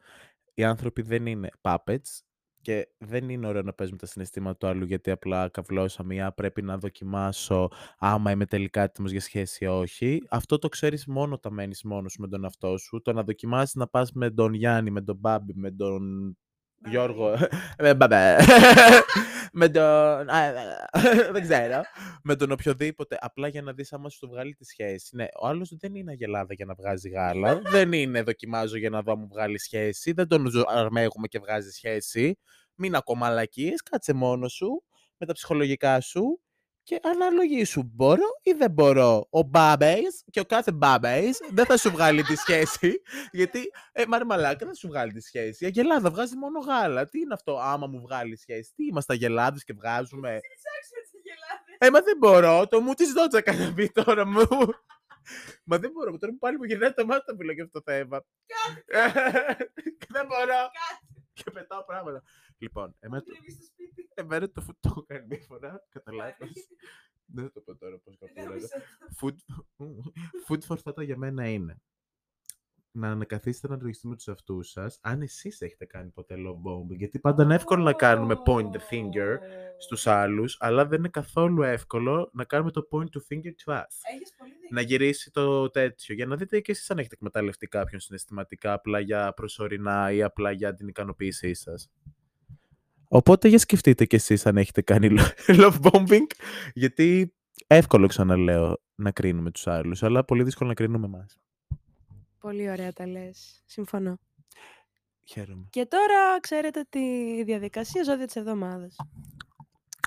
οι άνθρωποι δεν είναι puppets και δεν είναι ωραίο να παίζουμε τα συναισθήματα του άλλου γιατί απλά καυλώσαμε ή «Α, πρέπει να δοκιμάσω άμα είμαι τελικά έτοιμος για σχέση ή όχι. Αυτό το ξέρεις μόνο όταν μένεις μόνος σου με τον εαυτό σου. Το να δοκιμάσεις να πας με τον Γιάννη, με τον Μπάμπη, με τον Γιώργο. με μπαμπέ. με τον. α, δεν ξέρω. με τον οποιοδήποτε. Απλά για να δεις άμα σου το βγάλει τη σχέση. Ναι, ο άλλος δεν είναι αγελάδα για να βγάζει γάλα. δεν είναι δοκιμάζω για να δω αν μου βγάλει σχέση. Δεν τον ζω- αρμέγουμε και βγάζει σχέση. Μην ακομαλακίες, κάτσε μόνος σου με τα ψυχολογικά σου και αναλογήσου. Μπορώ ή δεν μπορώ. Ο Μπάμπεϊς και ο κάθε Μπάμπεϊς δεν θα σου βγάλει τη σχέση. γιατί, ε, μάρε μαλάκα, δεν θα σου βγάλει τη σχέση. Η Αγελάδα βγάζει μόνο γάλα. Τι είναι αυτό, άμα μου βγάλει σχέση. Τι είμαστε αγελάδες και βγάζουμε. Ε, μα δεν μπορώ. Το μου της δότσα κατά πει τώρα μου. Μα δεν μπορώ. Τώρα μου πάλι μου γυρνάει το μάτι να μιλάω για αυτό το θέμα. δεν μπορώ. Και πετάω πράγματα. Λοιπόν, εμένα το, εμένα το food το έχω κάνει μία φορά. Κατά λάθος. Δεν θα το πω τώρα πώς καπούρα. Food, food for thought για μένα είναι να ανακαθίσετε να αναλογιστείτε με τους εαυτούς σας αν εσείς έχετε κάνει ποτέ love bombing. Γιατί πάντα είναι εύκολο να κάνουμε point the finger στους άλλους, αλλά δεν είναι καθόλου εύκολο να κάνουμε το point the finger to us. Έχεις πολύ δίκιο. Να γυρίσει το τέτοιο, για να δείτε και εσείς αν έχετε εκμεταλλευτεί κάποιον συναισθηματικά, απλά για προσωρινά ή απλά για την ικανοποίησή σας. Οπότε για σκεφτείτε κι εσείς αν έχετε κάνει lo- love bombing, γιατί εύκολο ξαναλέω να κρίνουμε τους άλλους, αλλά πολύ δύσκολο να κρίνουμε εμάς. Πολύ ωραία τα λες. Συμφωνώ. Χαίρομαι. Και τώρα ξέρετε τη διαδικασία ζώδια της εβδομάδας.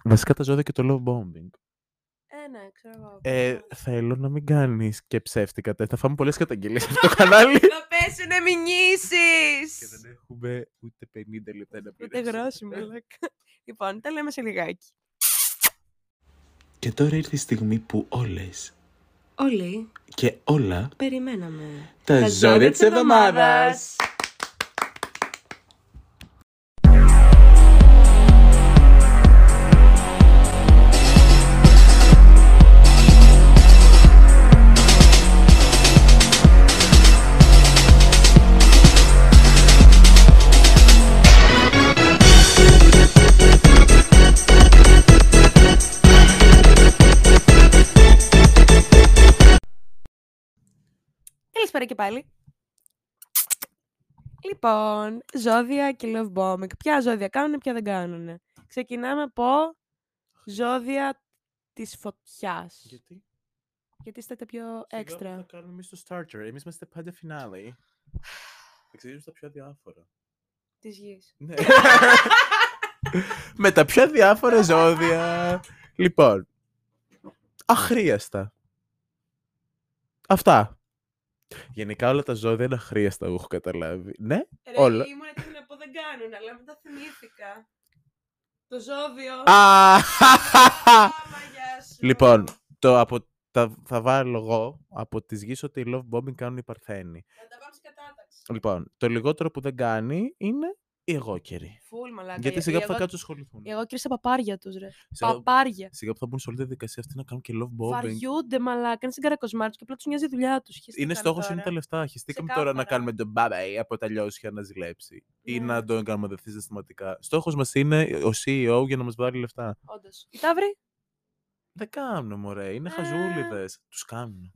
Βασικά τα ζώδια και το love bombing. Ε, ναι, ξέρω εγώ. Ε, θέλω να μην κάνεις και ψεύτικα τέτοια. Θα φάμε πολλές καταγγελίες σε αυτό το κανάλι. Να πέσουνε μηνύσεις! και δεν έχουμε ούτε 50 λεπτά να Ούτε πληρώσουμε. γρόση, μαλάκα. Λοιπόν, τα λέμε σε λιγάκι. Και τώρα ήρθε η στιγμή που όλες Όλοι και όλα περιμέναμε. τα, ζώδια της εβδομάδας. Και πάλι. Λοιπόν, ζώδια και love bombing. Ποια ζώδια κάνουν, ποια δεν κάνουν. Ξεκινάμε από ζώδια της φωτιάς. Γιατί; Γιατί είστε τα πιο σιγά που θα έξτρα. κάνουμε εμείς το starter. Εμείς είμαστε πάντα finale. Εξηγήσουμε τα πιο διάφορα. Της γης. Ναι. Με τα πιο διάφορα ζώδια. Λοιπόν, αχρίαστα. Αυτά. Γενικά όλα τα ζώδια είναι αχρίαστα, εγώ έχω καταλάβει. Ναι, όλα. ήμουν έτοιμη να πω δεν κάνουν, αλλά μετά θυμήθηκα. Το ζώδιο. Α, Άμα, γεια σου. λοιπόν, το από, τα, θα βάλω εγώ από τις γης ότι οι love bombing κάνουν οι παρθένοι. Να τα πάμε σε κατάταξη. Λοιπόν, το λιγότερο που δεν κάνει είναι οι εγώκεροι. Φουλ, μαλάκα. Γιατί οι- σιγά οι που θα εγώ- κάτσουν να ασχοληθούν. Οι εγώ στα παπάρια τους, ρε. Σιγά, Παπάρια. σιγά που θα μπουν σε όλη τη διαδικασία αυτή να κάνουν και love bombing. Βαριούνται, μαλάκα. Είναι στην καρακοσμάρ τους και απλά τους νοιάζει η δουλειά τους. Χεις τι Είναι κάνουν στόχο είναι τώρα. τα λεφτά. Χεστήκαμε τώρα να Ξεκάθαρα. κάνουμε τον μπάμπα από τα λιώσια να ζηλέψει. Ή Ναι. να τον κάνουμε δεθεί συστηματικά. Στόχος μας είναι ο CEO για να μας βάλει λεφτά. Όντως. Οι ταύροι. Δεν κάνουν, μωρέ. Είναι Ε. χαζούλιδες. Τους κάνουν.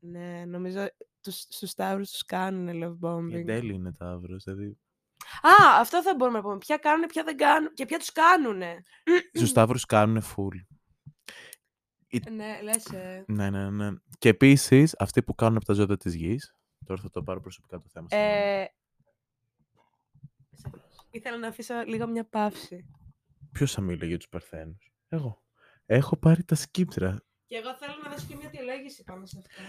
Ναι, νομίζω τους, στους ταύρους τους κάνουν love Η bombing. εντέλει είναι ταύρος. Δηλαδή. Α, αυτό θα μπορούμε να πούμε. Ποια κάνουν, ποια δεν κάνουν και ποια τους κάνουνε. Στου ταύρου κάνουν full. Ναι, λες, ε. Ναι, ναι, ναι. Και επίσης αυτοί που κάνουν από τα ζώδια της γης. Τώρα θα το πάρω προσωπικά το θέμα. συγγνώμη. ε ήθελα να αφήσω λίγο μια παύση. Ποιος θα μίλησε για τους Παρθένους; Εγώ. Έχω πάρει τα σκύψρα. Και εγώ θέλω να δώσω και μια αιτιολόγηση πάνω σε αυτό.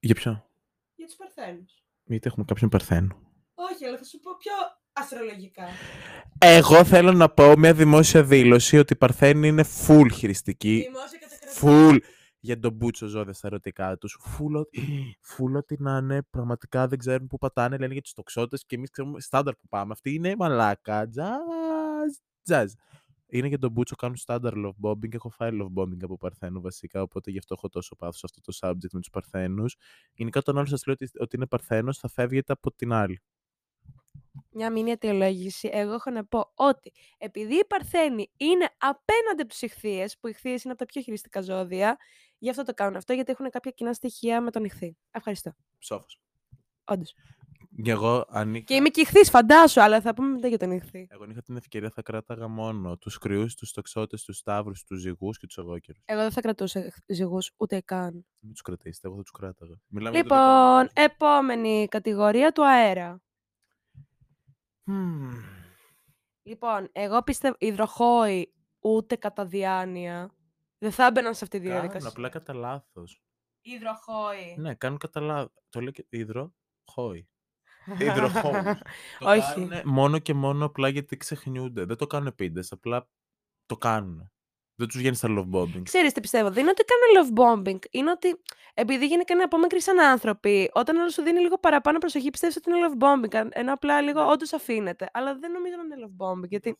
Για ποιο; Για τους Παρθένους. Γιατί έχουμε κάποιον Παρθένο. Όχι, αλλά θα σου πω πιο αστρολογικά. Εγώ θέλω να πω μια δημόσια δήλωση ότι η Παρθένη είναι full χειριστική. Δημόσια κατακρατή. Full για τον μπούτσο ζώδια στα ερωτικά τους. Full, ότι- full ότι να είναι πραγματικά δεν ξέρουν πού πατάνε, λένε για τους τοξότες και εμείς ξέρουμε στάνταρ που πάμε. Αυτή είναι μαλάκα. Τζαζ. Τζαζ. Είναι για τον Μπούτσο, κάνουν στάνταρ love bombing. Έχω φάει love bombing από Παρθένο βασικά, οπότε γι' αυτό έχω τόσο πάθος σε αυτό το subject με τους Παρθένους. Γενικά, όταν άλλο σας λέει ότι, ότι είναι Παρθένος, θα φεύγετε από την άλλη. Μια μήνυ αιτιολόγηση. Εγώ έχω να πω ότι επειδή οι Παρθένοι είναι απέναντι από του ηχθείες, που οι ηχθείες είναι από τα πιο χειριστικά ζώδια, γι' αυτό το κάνουν αυτό, γιατί έχουν κάποια κοινά στοιχεία με τον ηχθή. Ευχαριστώ. Ψόφος. Όντως. Και εγώ, αν είχα, Και είμαι και ηχθής, φαντάσου, αλλά θα πούμε μετά για τον ηχθή. εγώ αν είχα την ευκαιρία, θα κράταγα μόνο τους κρυούς, τους τοξότες, τους σταύρους, τους ζυγούς και τους εγώκερου. Εγώ δεν θα κρατούσα ζυγούς ούτε καν. Μην τους κρατήσετε, εγώ θα τους κράταγα. Μιλάμε για το δικό μου Λοιπόν, κόσμο. επόμενη κατηγορία του αέρα. Μμμ. Λοιπόν, εγώ πιστεύω υδροχόοι ούτε κατά διάνοια. Δεν θα έμπαιναν σε αυτή τη Κάνουν διαδικασία. απλά κατά λάθος. Υδροχόοι. Ναι, κάνουν κατά λάθο. Το λέει και υδρο, χόι. Υδροχόους. Το Όχι. κάνουνε μόνο και μόνο απλά γιατί ξεχνιούνται. Δεν το κάνουν επίτηδες, απλά το κάνουν. Δεν τους βγαίνει στα love bombing. Ξέρεις τι πιστεύω, δεν είναι ότι κάνουν love bombing. Είναι ότι επειδή γενικά είναι απόμακροι σαν άνθρωποι, όταν άλλο σου δίνει λίγο παραπάνω προσοχή, πιστεύεις ότι είναι love bombing. αν- Ενώ απλά λίγο όντως αφήνεται. Αλλά δεν νομίζω να είναι love bombing. Γιατί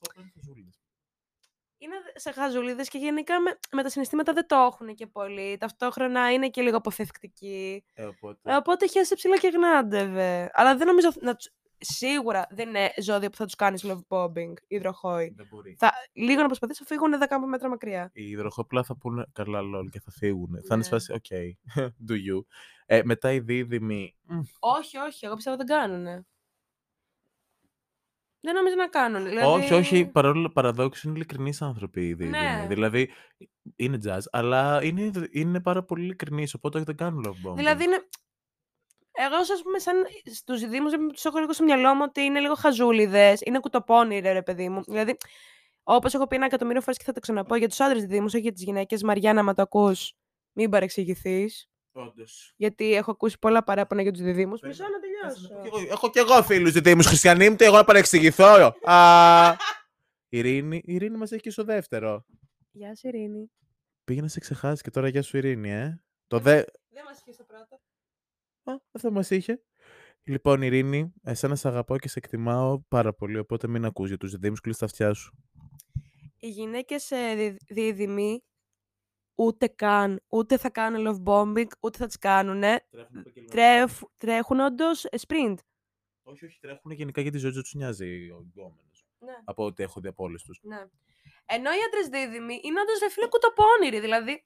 είναι σε χαζούλιδε και γενικά με, με τα συναισθήματα δεν το έχουν και πολύ. Ταυτόχρονα είναι και λίγο αποφευκτικοί. Ε, οπότε... Ε, οπότε χέσε ψηλά και γνάντευε. Αλλά δεν νομίζω να τους... Σίγουρα δεν είναι ζώδια που θα τους κάνεις love bombing, υδροχόοι. Δεν μπορεί. Θα λίγο να προσπαθήσω να φύγουν 10 μέτρα μακριά. Οι υδροχόπλα θα πούνε καλά lol και θα φύγουν. Θα είναι Ναι. σφάση, οκ, do you. Ε, μετά οι δίδυμοι, μ, Όχι, όχι, εγώ πιστεύω δεν κάνουνε. Δεν νομίζω να κάνουν. Δηλαδή... όχι, όχι, παρόλο παραδόξου είναι ειλικρινείς άνθρωποι οι δίδυμοι. Ναι. Δηλαδή, είναι jazz, αλλά είναι, είναι πάρα πολύ ειλικρινείς, οπότε δεν κάνουν love bombing. Δηλαδή είναι. Εγώ, ας πούμε, σαν τους Διδύμους, τους έχω λίγο στο μυαλό μου ότι είναι λίγο χαζούλιδες, είναι κουτοπόνηροι, ρε παιδί μου. Δηλαδή, όπως έχω πει ένα εκατομμύριο φορές και θα το ξαναπώ για τους άντρες Δήμους, όχι για τις γυναίκες. Μαριάννα, μα το ακούς, μην παρεξηγηθείς. Όντως. Γιατί έχω ακούσει πολλά παράπονα για τους διδήμου. Μισό Περίμενε. να Κάτσε να πω κι τελειώσω. εγώ- Έχω κι εγώ φίλους διδήμου χριστιανοί μου, τι εγώ να παρεξηγηθώ. Α, Ειρήνη, η Ειρήνη μας έχει και στο δεύτερο. Γεια σου, Ειρήνη. Πήγε να σε ξεχάσεις και τώρα γεια σου Ειρήνη, ε. Το δε... Δεν μα είχε το πρώτο. Α, αυτό μας είχε. Λοιπόν, Ειρήνη, εσένα σε αγαπάω και σε εκτιμάω πάρα πολύ, οπότε μην ακούς για τους διδήμους, κλείς τα αυτιά σου. Οι γυναίκες δίδυμοι ούτε καν, ούτε θα κάνουν love bombing, ούτε θα τις κάνουν. Τρέφ, τρέχουν όντως sprint. Όχι, όχι, τρέχουν γενικά γιατί η ζωή τους νοιάζει ο γκόμενος. Ναι. Από ό,τι έχω δει από όλες τους. Ναι. Ενώ οι άντρες δίδυμοι είναι όντως ρε φίλε κουτοπώνηροι. Δηλαδή,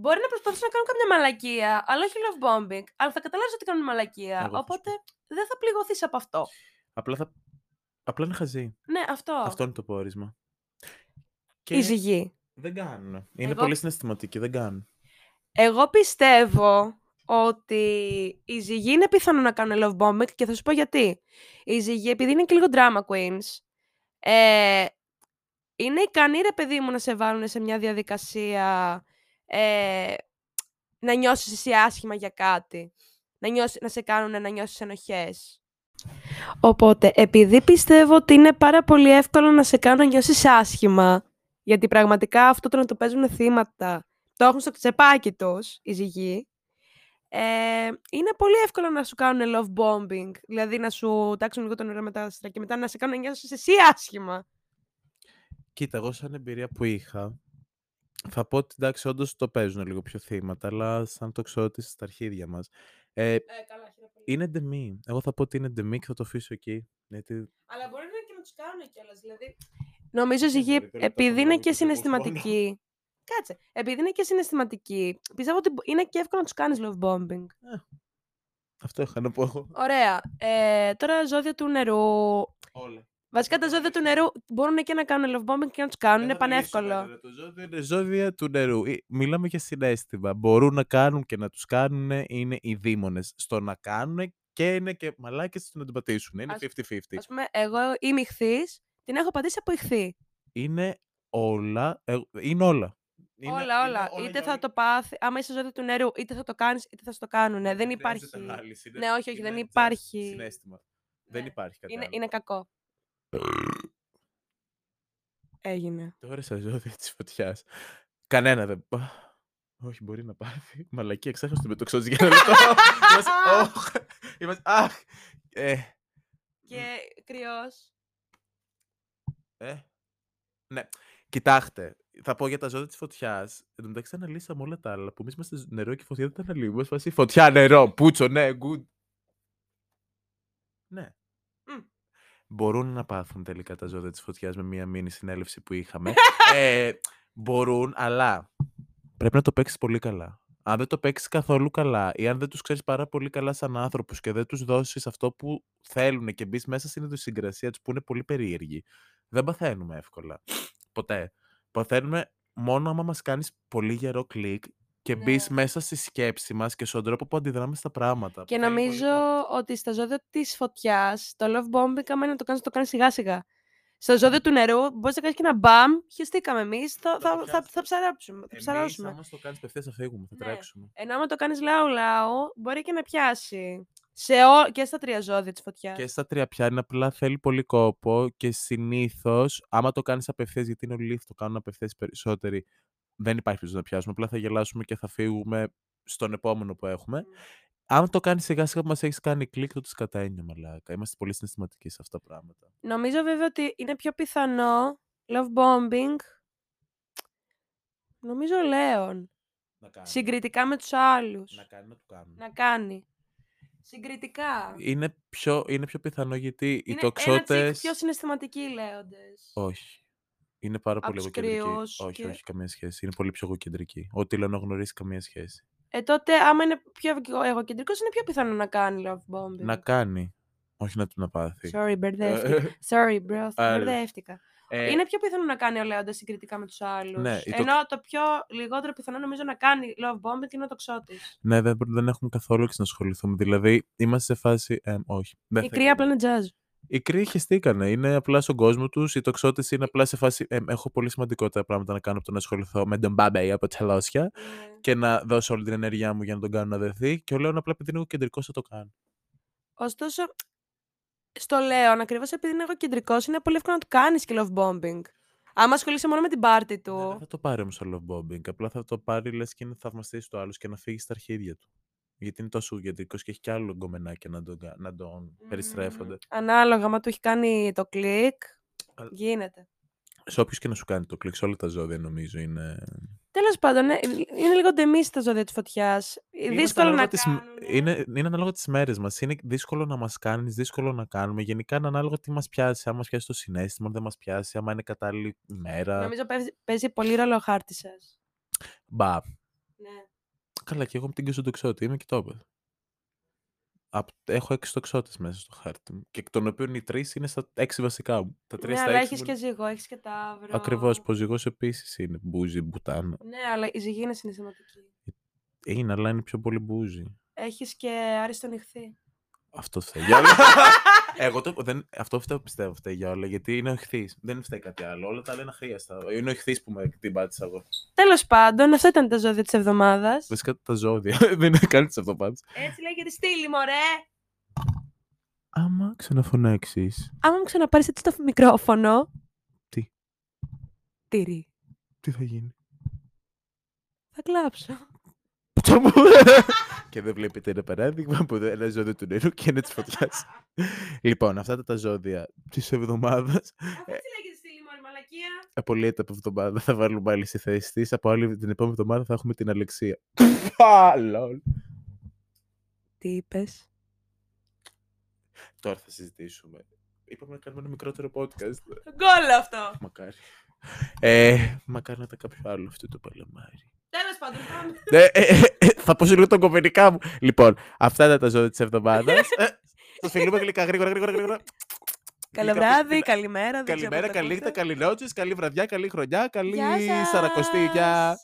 μπορεί να προσπαθήσουν να κάνουν κάποια μαλακία, αλλά όχι love bombing. Αλλά θα καταλάβεις ότι κάνουν μαλακία. Εγώ θα σου οπότε δεν θα πληγωθείς από αυτό. Απλά, θα... Απλά είναι χαζή. Ναι, αυτό. Αυτό είναι το πόρισμα. Η ζυγή. Δεν κάνουν. Είναι Εγώ- πολύ συναισθηματικοί, δεν κάνουν. Εγώ πιστεύω ότι οι ζυγοί είναι πιθανό να κάνουν love bombing και θα σου πω γιατί. Οι ζυγοί, επειδή είναι και λίγο drama queens, ε, είναι ικανοί ρε παιδί μου να σε βάλουν σε μια διαδικασία ε, να νιώσεις εσύ άσχημα για κάτι. Να, νιώσεις, να σε κάνουν να νιώσεις ενοχές. Οπότε, επειδή πιστεύω ότι είναι πάρα πολύ εύκολο να σε κάνουν να νιώσεις άσχημα, γιατί πραγματικά αυτό το να το παίζουν θύματα το έχουν στο τσεπάκι τους οι ζυγοί, ε, είναι πολύ εύκολο να σου κάνουν love bombing. Δηλαδή να σου τάξουν λίγο το νερό με τα άστρα και μετά να σε κάνουν να νιώσεις εσύ άσχημα. Κοίτα, εγώ σαν εμπειρία που είχα, θα πω ότι εντάξει, όντως το παίζουν λίγο πιο θύματα, αλλά σαν το ξέρω ότι στα αρχίδια μας. Ε, Ε, καλά, χαίρομαι πολύ. είναι ντεμή. Εγώ θα πω ότι είναι ντεμή και θα το αφήσω εκεί. Γιατί Αλλά μπορεί να και να τους κάνουν κιόλας. Δηλαδή... Νομίζω οι ζυγοί, μπορεί, τώρα επειδή τα είναι έχω και βάλει και εγώ μόνο. συναισθηματικοί. Κάτσε. Επειδή είναι και συναισθηματικοί, πιστεύω ότι μπο- είναι και εύκολο να τους κάνεις love bombing. αυτό είχα να πω εγώ. Ωραία. Ε, τώρα ζώδια του νερού. Όλα. Βασικά τα ζώδια του νερού μπορούν και να κάνουν love bombing και να τους κάνουν. Είναι πανεύκολο. Το ζώδιο είναι ζώδια του νερού. Ε, Μιλάμε για συνέστημα. Μπορούν να κάνουν και να τους κάνουν είναι οι δήμονες. Στο να κάνουν και είναι και μαλάκες στο να την πατήσουν. Είναι Ας- 50-50. Α πούμε, εγώ είμαι ηχθής, την έχω πατήσει από ηχθή. Είναι όλα. ε, Είναι όλα. Είναι- όλα, είναι όλα. είτε για θα όλα. το πάθει, άμα είσαι ζώδιο του νερού, είτε θα το κάνεις, είτε θα στο κάνουν. δεν χρειάζεται υπάρχει. ανάλυση, είναι- Ναι, όχι, όχι, δεν είναι just υπάρχει. Συνέστημα. Δεν Ναι. υπάρχει κάτι Είναι, άλλο. είναι κακό. Έγινε. Τώρα στα ζώδια της φωτιάς. Κανένα δεν. Α, Όχι, μπορεί να πάθει. Μαλακή, εξέχασα το μετοξότη για ένα λεπτό. Είμαστε. «Ωχ». Είμαστε. Αχ. Ε, Και κρυός. ε. Ναι. Κοιτάξτε, θα πω για τα ζώδια της φωτιάς. Εν τω μεταξύ αναλύσαμε όλα τα άλλα που εμείς είμαστε νερό και φωτιά δεν τα αναλύουμε. Φάση φωτιά, νερό, πούτσο, ναι, good. Ναι. Μμ. Μπορούν να πάθουν τελικά τα ζώδια της φωτιάς με μία μήνυ συνέλευση που είχαμε. ε, μπορούν, αλλά πρέπει να το παίξεις πολύ καλά. Αν δεν το παίξεις καθόλου καλά ή αν δεν τους ξέρεις πάρα πολύ καλά σαν άνθρωπους και δεν τους δώσεις αυτό που θέλουν και μπεις μέσα στην ιδιοσυγκρασία τους που είναι πολύ περίεργοι, δεν παθαίνουμε εύκολα. Ποτέ. Παθαίνουμε μόνο άμα μας κάνεις πολύ γερό κλικ και Ναι. μπεις μέσα στη σκέψη μας και στον τρόπο που αντιδράμε στα πράγματα. Και που θέλει πολύ νομίζω κόπο. ότι στα ζώδια της φωτιάς, το love bombing, άμα είναι να το κάνεις, το κάνεις σιγά σιγά. Στο ζώδιο του νερού, μπορείς να κάνεις και ένα μπαμ, χεστήκαμε εμείς, θα, Θα το θα, θα, πιάσετε. θα ψαρέψουμε. Θα Εμείς, ψαρώσουμε. άμα το κάνεις απευθείας θα φύγουμε, θα Ναι. τρέξουμε. Ενώ άμα το κάνεις λαού-λαού, μπορεί και να πιάσει. Σε ό, και στα τρία ζώδια της φωτιάς. Και στα τρία πιάνει, απλά θέλει πολύ κόπο και συνήθως, άμα το κάνεις απευθείας, γιατί είναι όλοι το κάνουν απευθείας περισσότεροι, δεν υπάρχει περίπτωση να πιάσουμε. Απλά θα γελάσουμε και θα φύγουμε στον επόμενο που έχουμε. Αν το κάνεις σιγά σιγά που μας έχεις κάνει κλικ, τότε κατά έννοια μαλάκα. Είμαστε πολύ συναισθηματικοί σε αυτά τα πράγματα. Νομίζω βέβαια ότι είναι πιο πιθανό love bombing. Νομίζω ο Λέων. Να κάνει. Συγκριτικά με τους άλλους. Να κάνει, να του κάνουμε. Να κάνει. Συγκριτικά. Είναι πιο, είναι πιο πιθανό γιατί οι Είναι τοξότε. ένα τσικ πιο συναισθηματικοί οι λέοντες. Όχι. Είναι πάρα Απ' πολύ τους εγωκεντρική. κρυούς Όχι, και- όχι, καμία σχέση. Είναι πολύ πιο εγωκεντρική. Ό,τι λέω να γνωρίσει καμία σχέση. Ε, τότε άμα είναι πιο εγω- εγωκεντρικός είναι πιο πιθανό να κάνει love bombing. Να κάνει. Όχι να του να πάθει. Sorry, μπερδεύτηκα. Sorry, bro. Άρα. Μπερδεύτηκα. Ε, Είναι πιο πιθανό να κάνει ο Λέοντας συγκριτικά με τους άλλους. Ναι, η το- Ενώ το πιο λιγότερο πιθανό νομίζω να κάνει love bombing είναι ο τοξότης. Ναι, δεν, δεν έχουμε καθόλου έξι να ασχοληθούμε. Δηλαδή, είμαστε σε φάση. Ε, όχι. Δεν Η θα κρύα απλά γίνει. είναι jazz. Οι κρύοι χεστήκανε. Είναι απλά στον κόσμο τους. Οι τοξότες είναι απλά σε φάση. Ε, έχω πολύ σημαντικότερα πράγματα να κάνω από το να ασχοληθώ με τον Μπάμπεϊ από Τσελόσια και να δώσω όλη την ενέργειά μου για να τον κάνω να δεθεί. Και ο Λέων απλά επειδή είναι κεντρικός θα το κάνει. Ωστόσο, στο Λέον, ακριβώς επειδή είναι εγωκεντρικό, είναι πολύ εύκολο να του κάνεις και love bombing. Άμα ασχολείσαι μόνο με την πάρτη Ναι, του. δεν θα το πάρει όμως το love bombing. Απλά θα το πάρει λες και είναι θαυμαστή του άλλου και να φύγει στα αρχίδια του. Γιατί είναι τόσο εγωκεντρικό και έχει κι άλλο γκομενάκια να τον, κα- να τον περιστρέφονται. Μμμ. Ανάλογα, άμα του έχει κάνει το κλικ, Αλλά- γίνεται. Σε όποιο και να σου κάνει το κλικ, σε όλα τα ζώδια νομίζω είναι. Τέλος πάντων, ναι, είναι λίγο ντεμής τα ζώδια της φωτιάς. Είμαστε Δύσκολο να ανάλογα τις μ- κάνουν. Είναι, είναι ανάλογα τις μέρες μας. Είναι δύσκολο να μας κάνεις, δύσκολο να κάνουμε. Γενικά είναι ανάλογα τι μας πιάσει. Αν μας πιάσει το συνέστημα, αν δεν μας πιάσει, άμα είναι κατάλληλη ημέρα. Νομίζω παίζει, παίζει πολύ ρόλο ο χάρτης σας. Μπα. Ναι. Καλά, και εγώ με την κεσοντοξότη είμαι και το είπα. Απ- Έχω έξι τοξότες μέσα στο χάρτη μου. Και εκ των οποίων οι τρεις είναι στα έξι βασικά μου. Τα τρία Ναι, στα αλλά έξι έχεις μου και ζυγό, έχεις και ταύρο. Ακριβώς. Ποζυγό επίσης είναι. Μπούζι, μπουτάνο. Ναι, αλλά η ζυγή είναι συναισθηματική. Είναι, αλλά είναι πιο πολύ μπούζι. Έχεις και άριστο νυχθή. Αυτό φταίει για όλα. Εγώ το, δεν, αυτό φταίω, πιστεύω φταίει για όλα. Γιατί είναι ο ηχθής. Δεν φταίει κάτι άλλο. Όλα τα άλλα είναι αχρίαστα. Είναι ο ηχθής που με την πάτησα εγώ. Τέλος πάντων, αυτά ήταν τα ζώδια της εβδομάδας. Βασικά τα ζώδια. δεν είναι καν τι αυτοπάτε. Έτσι λέγεται στήλη, μωρέ! Άμα ξαναφωνάξεις. Άμα μου ξαναπάρεις έτσι το μικρόφωνο. Τι; Τυρί. Τι θα γίνει; Θα κλάψω. και δεν βλέπετε ένα παράδειγμα που είναι ένα ζώδιο του νερού και είναι της φωτιάς. λοιπόν, αυτά ήταν τα ζώδια της εβδομάδας. Αυτό έτσι λέγεται στήλη, μωρέ, μαλακία. Απολύεται από εβδομάδα. Θα βάλουμε άλλη στη θέση της. Από άλλη την επόμενη εβδομάδα θα έχουμε την Αλεξία. Α, λολ. Τι είπες; Τώρα θα συζητήσουμε. Είπαμε να κάνουμε ένα μικρότερο podcast. Γκολ αυτό. Μακάρι. Ε, μακάρι να ήταν κάποιο άλλο αυτό το παλαμάρι. Τέλο πάντων, πάμε. Ε, ε, ε, ε, θα πω σε λίγο τα κομμενικά μου. Λοιπόν, αυτά ήταν τα ζώδια της εβδομάδας. Θα φιλούμε γλυκά γρήγορα, γρήγορα, γρήγορα. Καλό Γλυκά βράδυ, φιλ- καλημέρα. δεν ξέρω Καλημέρα, πότε καλή νύχτα, ακούτε. καλή νότσες, καλή βραδιά, καλή χρονιά, καλή Γεια σας. σαρακοστή. Γεια.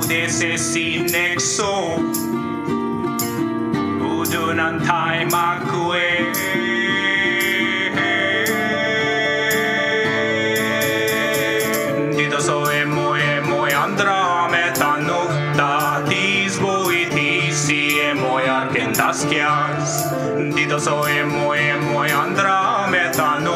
Udesse sinexo Udunan taimakue Dito so emo las chias, dito so e moe moe.